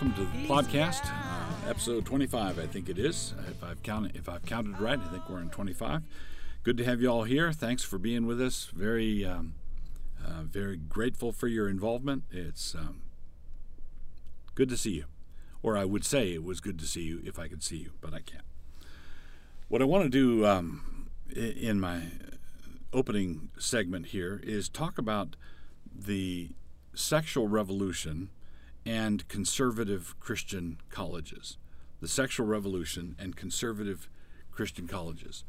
Welcome to the podcast, uh, episode 25, I think it is. If I've counted, if I've counted right, I think we're in 25. Good to have you all here. Thanks for being with us. Very, um, uh, very grateful for your involvement. It's um, good to see you, or I would say it was good to see you if I could see you, but I can't. What I want to do um, in my opening segment here is talk about the sexual revolution and conservative Christian colleges. The sexual revolution and conservative Christian colleges.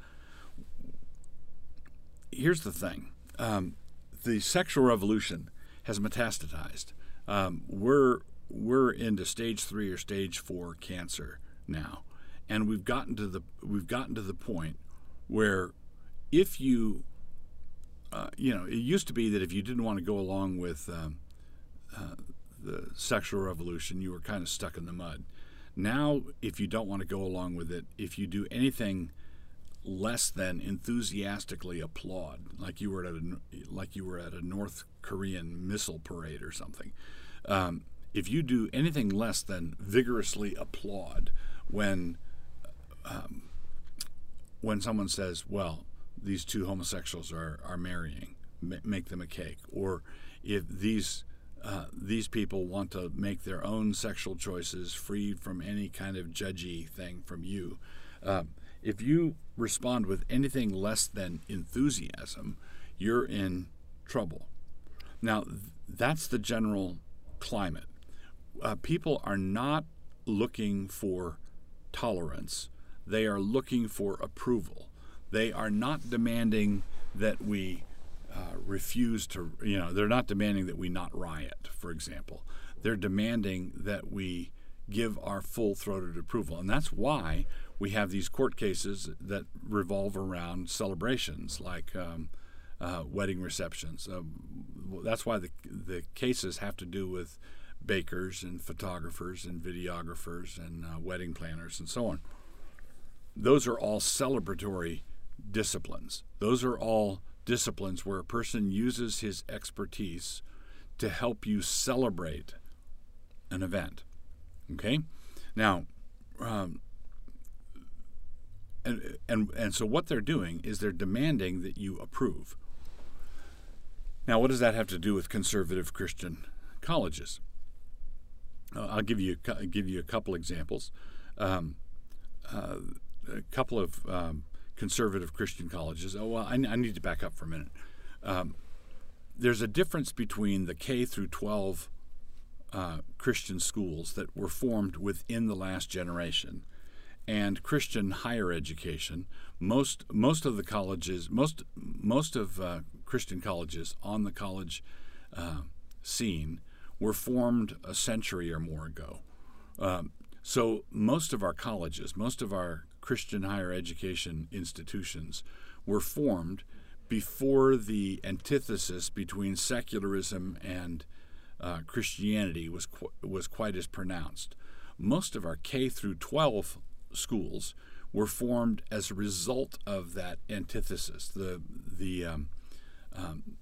Here's the thing um, the sexual revolution has metastasized. Um, we're, we're into stage three or stage four cancer now. And we've gotten to the we've gotten to the point where if you uh, you know, it used to be that if you didn't want to go along with um, uh, the sexual revolution, you were kind of stuck in the mud. Now, if you don't want to go along with it, if you do anything less than enthusiastically applaud, like you were at a like you were at a North Korean missile parade or something, um, if you do anything less than vigorously applaud when um, when someone says, "Well, these two homosexuals are are marrying," make them a cake, or if these uh, these people want to make their own sexual choices free from any kind of judgy thing from you. Uh, if you respond with anything less than enthusiasm, you're in trouble. Now, that's the general climate. Uh, people are not looking for tolerance, they are looking for approval. They are not demanding that we uh, refuse to, you know, they're not demanding that we not riot, for example. They're demanding that we give our full throated approval. And that's why we have these court cases that revolve around celebrations like um, uh, wedding receptions. Uh, that's why the, the cases have to do with bakers and photographers and videographers and uh, wedding planners and so on. Those are all celebratory disciplines. Those are all disciplines where a person uses his expertise to help you celebrate an event. Okay? Now, um, and, and, and so what they're doing is they're demanding that you approve. Now, what does that have to do with conservative Christian colleges? Uh, I'll give you give you a couple examples. Um, uh, a couple of um, conservative Christian colleges. Oh, well, I, I need to back up for a minute. Um, there's a difference between the K through 12 uh, Christian schools that were formed within the last generation and Christian higher education. Most most of the colleges, most most of uh, Christian colleges on the college uh, scene were formed a century or more ago. Um, so most of our colleges, most of our Christian higher education institutions were formed before the antithesis between secularism and uh, Christianity was qu- was quite as pronounced. Most of our K through 12 schools were formed as a result of that antithesis. The the um, um,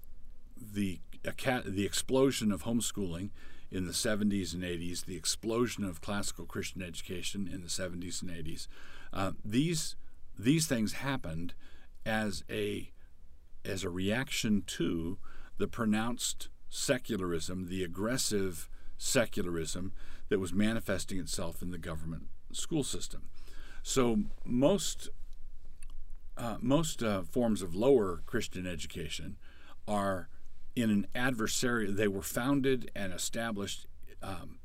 the the explosion of homeschooling in the 70s and 80s, the explosion of classical Christian education in the 70s and 80s, uh, these these things happened as a as a reaction to the pronounced secularism, the aggressive secularism that was manifesting itself in the government school system. So most uh, most uh, forms of lower Christian education are in an adversarial. They were founded and established um,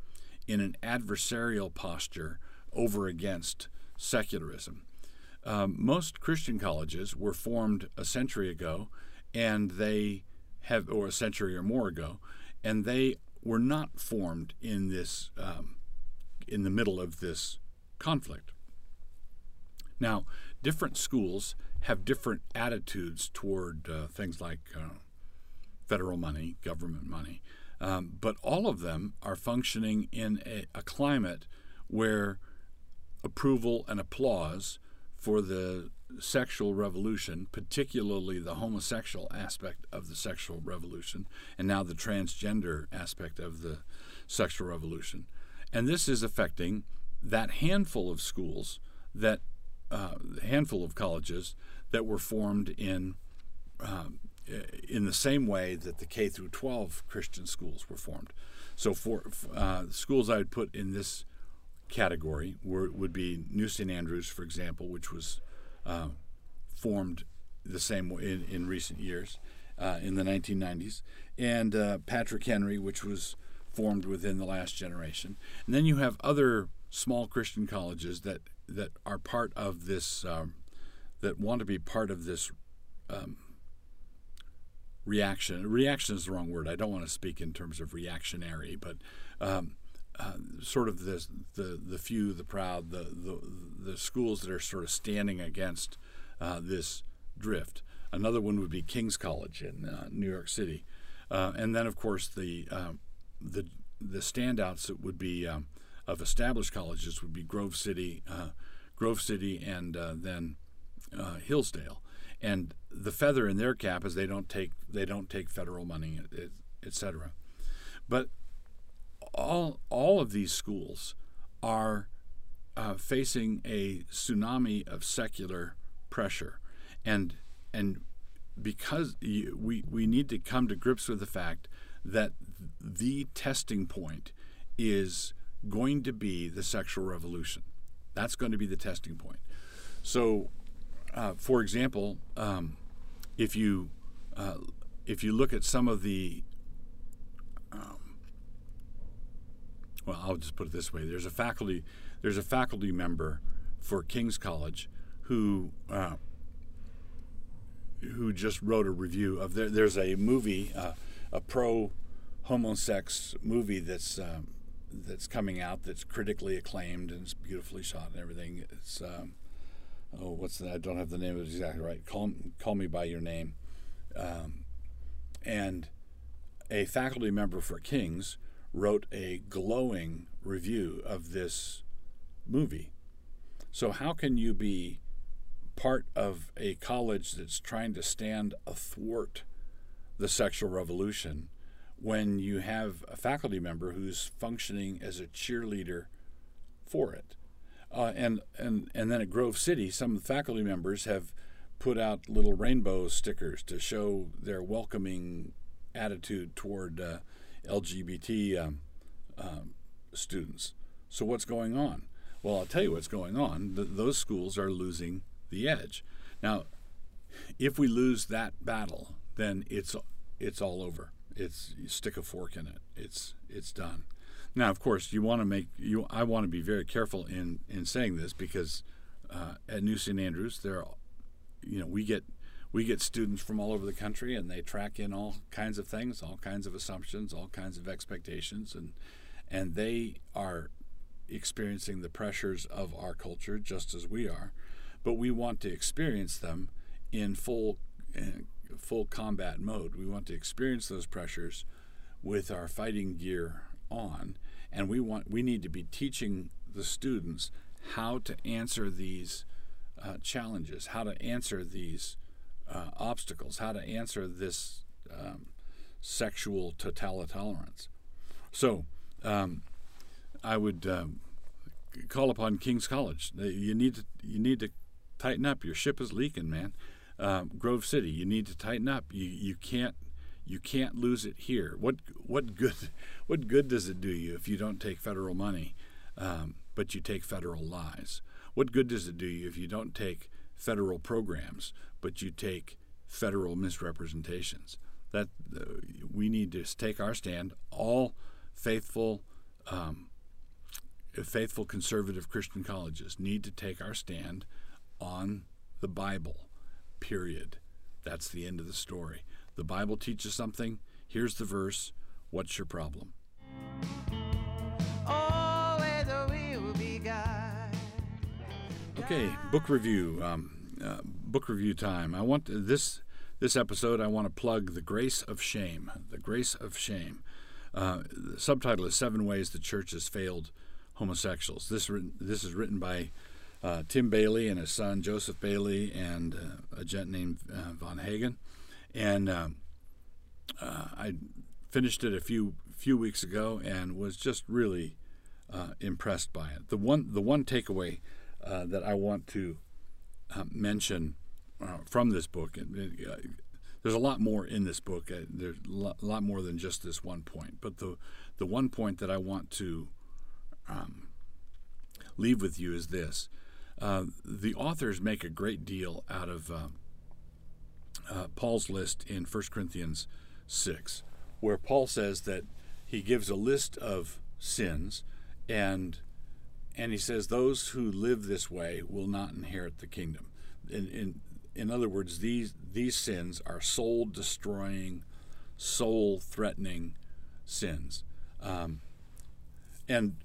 in an adversarial posture over against secularism. Um, most Christian colleges were formed a century ago, and they have, or a century or more ago, and they were not formed in this, um, in the middle of this conflict. Now, different schools have different attitudes toward uh, things like uh, federal money, government money, um, but all of them are functioning in a, a climate where approval and applause for the sexual revolution, particularly the homosexual aspect of the sexual revolution, and now the transgender aspect of the sexual revolution. and this is affecting that handful of schools that uh, handful of colleges that were formed in um, in the same way that the K through 12 Christian schools were formed. So for uh, schools I would put in this category were, would be New St. Andrews, for example, which was uh, formed the same way in, in recent years uh, in the 1990s, and uh, Patrick Henry, which was formed within the last generation. And then you have other small Christian colleges that that are part of this um, that want to be part of this um, reaction. Reaction is the wrong word. I don't want to speak in terms of reactionary, but um, uh, sort of the, the the few, the proud, the, the the schools that are sort of standing against uh, this drift. Another one would be King's College in uh, New York City, uh, and then of course the um, the the standouts that would be um, of established colleges would be Grove City, uh, Grove City, and uh, then Hillsdale. And the feather in their cap is they don't take they don't take federal money, etc. But all all of these schools are uh, facing a tsunami of secular pressure, and and because you, we we need to come to grips with the fact that the testing point is going to be the sexual revolution. That's going to be the testing point. So uh, for example, um, if you uh, if you look at some of the um, well, I'll just put it this way: there's a faculty there's a faculty member for King's College who uh, who just wrote a review of there, there's a movie uh, a pro homosex movie that's um, that's coming out that's critically acclaimed and it's beautifully shot and everything. It's um, oh, what's that? I don't have the name of it exactly right. Call, call me by your name. Um, and a faculty member for King's wrote a glowing review of this movie. So, how can you be part of a college that's trying to stand athwart the sexual revolution when you have a faculty member who's functioning as a cheerleader for it? Uh, and, and, and then at Grove City, some faculty members have put out little rainbow stickers to show their welcoming attitude toward uh, LGBT um, um, students. So, what's going on? Well, I'll tell you what's going on. Th- those schools are losing the edge. Now, if we lose that battle, then it's it's all over. It's stick a fork in it. It's it's done. Now, of course, you want to make you. I want to be very careful in in saying this because uh, at New St. Andrews, there, you know, we get we get students from all over the country, and they track in all kinds of things, all kinds of assumptions, all kinds of expectations, and and they are experiencing the pressures of our culture just as we are, but we want to experience them in full in full combat mode. We want to experience those pressures with our fighting gear on and we want we need to be teaching the students how to answer these uh, challenges, how to answer these uh, obstacles, how to answer this um, sexual totalitarians. So, um, I would um, call upon King's College. You need to you need to tighten up. Your ship is leaking, man. Um, Grove City, you need to tighten up. You you can't you can't lose it here. What what good what good does it do you if you don't take federal money, um, but you take federal lies? What good does it do you if you don't take federal programs, but you take federal misrepresentations? That uh, we need to take our stand. All faithful, um, faithful conservative Christian colleges need to take our stand on the Bible. Period. That's the end of the story. The Bible teaches something. Here's the verse. What's your problem? Okay, book review. Um, uh, book review time. I want to, this this episode. I want to plug the grace of shame. The grace of shame. Uh, the subtitle is Seven Ways the Church Has Failed Homosexuals. This this is written by uh, Tim Bayly and his son Joseph Bayly and uh, a gent named uh, Von Hagen and um, uh, I finished it a few few weeks ago and was just really uh, impressed by it. The one the one takeaway that I want to uh, mention uh, from this book. Uh, there's a lot more in this book. Uh, there's a lot more than just this one point. But the the one point that I want to um, leave with you is this: the authors make a great deal out of Paul's list in 1 Corinthians six, where Paul says that he gives a list of sins, and and he says those who live this way will not inherit the kingdom. In, in in other words, these these sins are soul destroying, soul threatening sins, um, and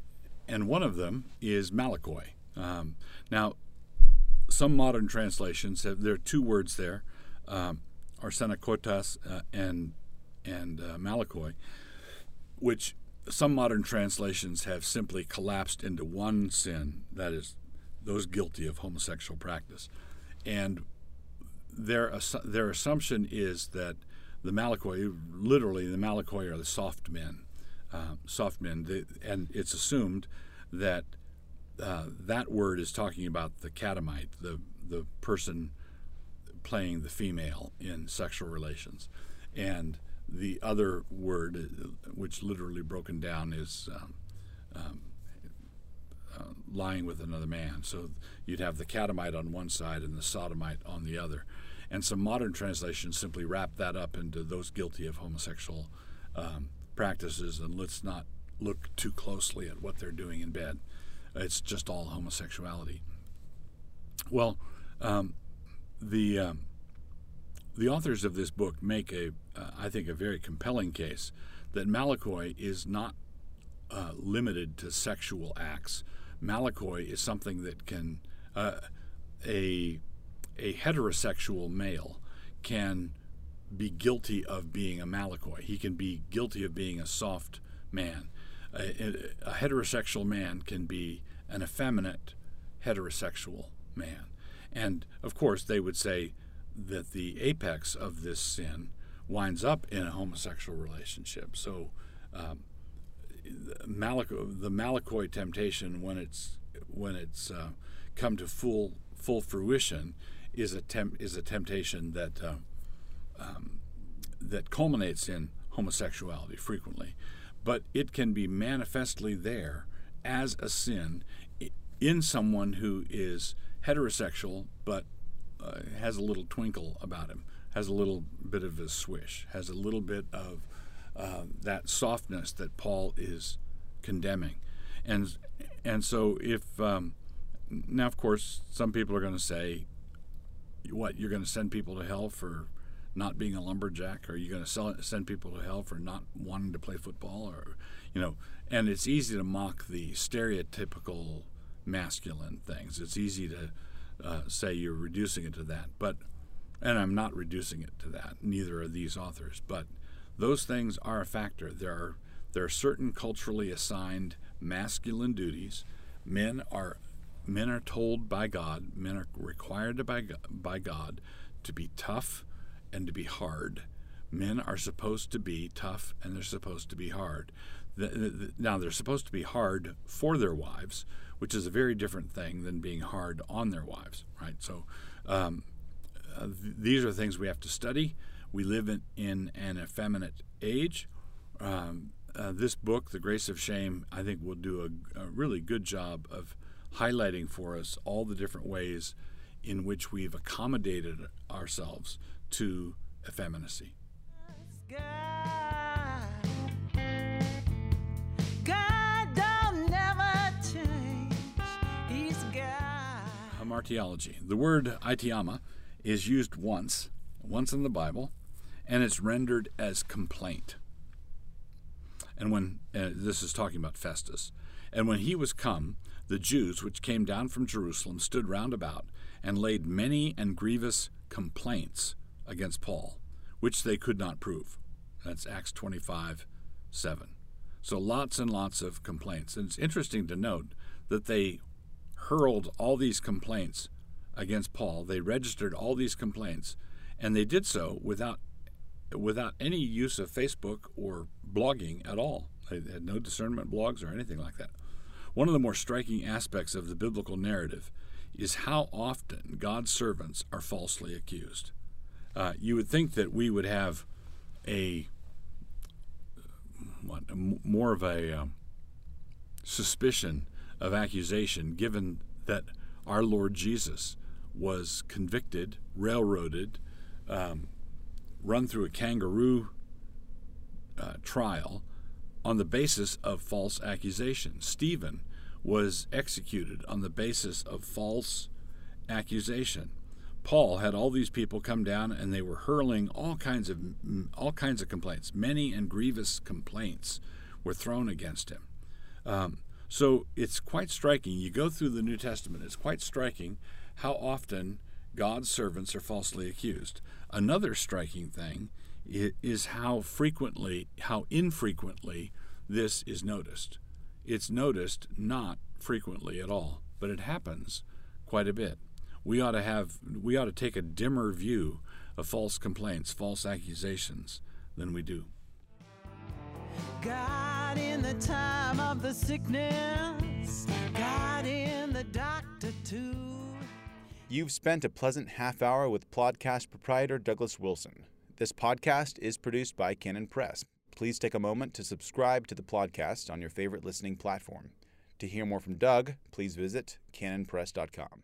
and one of them is malakoi. Um, now, some modern translations have there are two words there, um, arsenokoitos uh, and and uh, malakoi, which some modern translations have simply collapsed into one sin that is those guilty of homosexual practice, and their their assumption is that the Malakoi, literally the Malakoi are the soft men, uh, soft men, they, and it's assumed that uh, that word is talking about the catamite, the the person playing the female in sexual relations, and the other word, which literally broken down, is um, um, uh, lying with another man. So you'd have the catamite on one side and the sodomite on the other and some modern translations simply wrap that up into those guilty of homosexual um, practices, and let's not look too closely at what they're doing in bed. It's just all homosexuality. Well, um, the um, the authors of this book make a, uh, I think, a very compelling case that malakoi is not uh, limited to sexual acts. Malakoi is something that can uh, a a heterosexual male can be guilty of being a malakoi. He can be guilty of being a soft man. A, a, heterosexual man can be an effeminate heterosexual man. And of course, they would say that the apex of this sin winds up in a homosexual relationship. So, um, the, Malak- the Malakoi temptation, when it's when it's uh, come to full full fruition, is a temp- is a temptation that uh, um, that culminates in homosexuality frequently, but it can be manifestly there as a sin in someone who is heterosexual but uh, has a little twinkle about him, has a little bit of a swish, has a little bit of uh, that softness that Paul is condemning, and and so if um, now of course some people are going to say what you're going to send people to hell for not being a lumberjack? Are you going to send people to hell for not wanting to play football? Or, you know, and it's easy to mock the stereotypical masculine things. It's easy to uh, say you're reducing it to that, but, and I'm not reducing it to that. Neither are these authors, but those things are a factor. There are there are certain culturally assigned masculine duties. Men are men are told by God, men are required by, by God to be tough and to be hard. Men are supposed to be tough and they're supposed to be hard. Now, they're supposed to be hard for their wives, which is a very different thing than being hard on their wives, right? So, um, uh, th- these are things we have to study. We live in, in an effeminate age. Um, uh, this book, The Grace of Shame, I think will do a, a really good job of highlighting for us all the different ways in which we've accommodated ourselves to effeminacy. Hamartiology. The word aitiama is used once, once in the Bible, and it's rendered as complaint. And when uh, this is talking about Festus, and when he was come, the Jews which came down from Jerusalem stood round about and laid many and grievous complaints against Paul, which they could not prove. That's Acts 25 7. So lots and lots of complaints. And it's interesting to note that they hurled all these complaints against Paul. They registered all these complaints, and they did so without without any use of Facebook or blogging at all. They had no discernment blogs or anything like that. One of the more striking aspects of the biblical narrative is how often God's servants are falsely accused. Uh, you would think that we would have a what more of a um, suspicion of accusation, given that our Lord Jesus was convicted, railroaded, um, run through a kangaroo uh, trial on the basis of false accusation. Stephen was executed on the basis of false accusation. Paul had all these people come down and they were hurling all kinds of all kinds of complaints. Many and grievous complaints were thrown against him. Um, so it's quite striking. You go through the New Testament, it's quite striking how often God's servants are falsely accused. Another striking thing is how frequently, how infrequently this is noticed. It's noticed not frequently at all, but it happens quite a bit. We ought to have we ought to take a dimmer view of false complaints, false accusations than we do. God in the time of the sickness, God in the doctor too. You've spent a pleasant half hour with podcast proprietor Douglas Wilson. This podcast is produced by Canon Press. Please take a moment to subscribe to the podcast on your favorite listening platform. To hear more from Doug, please visit canonpress.com.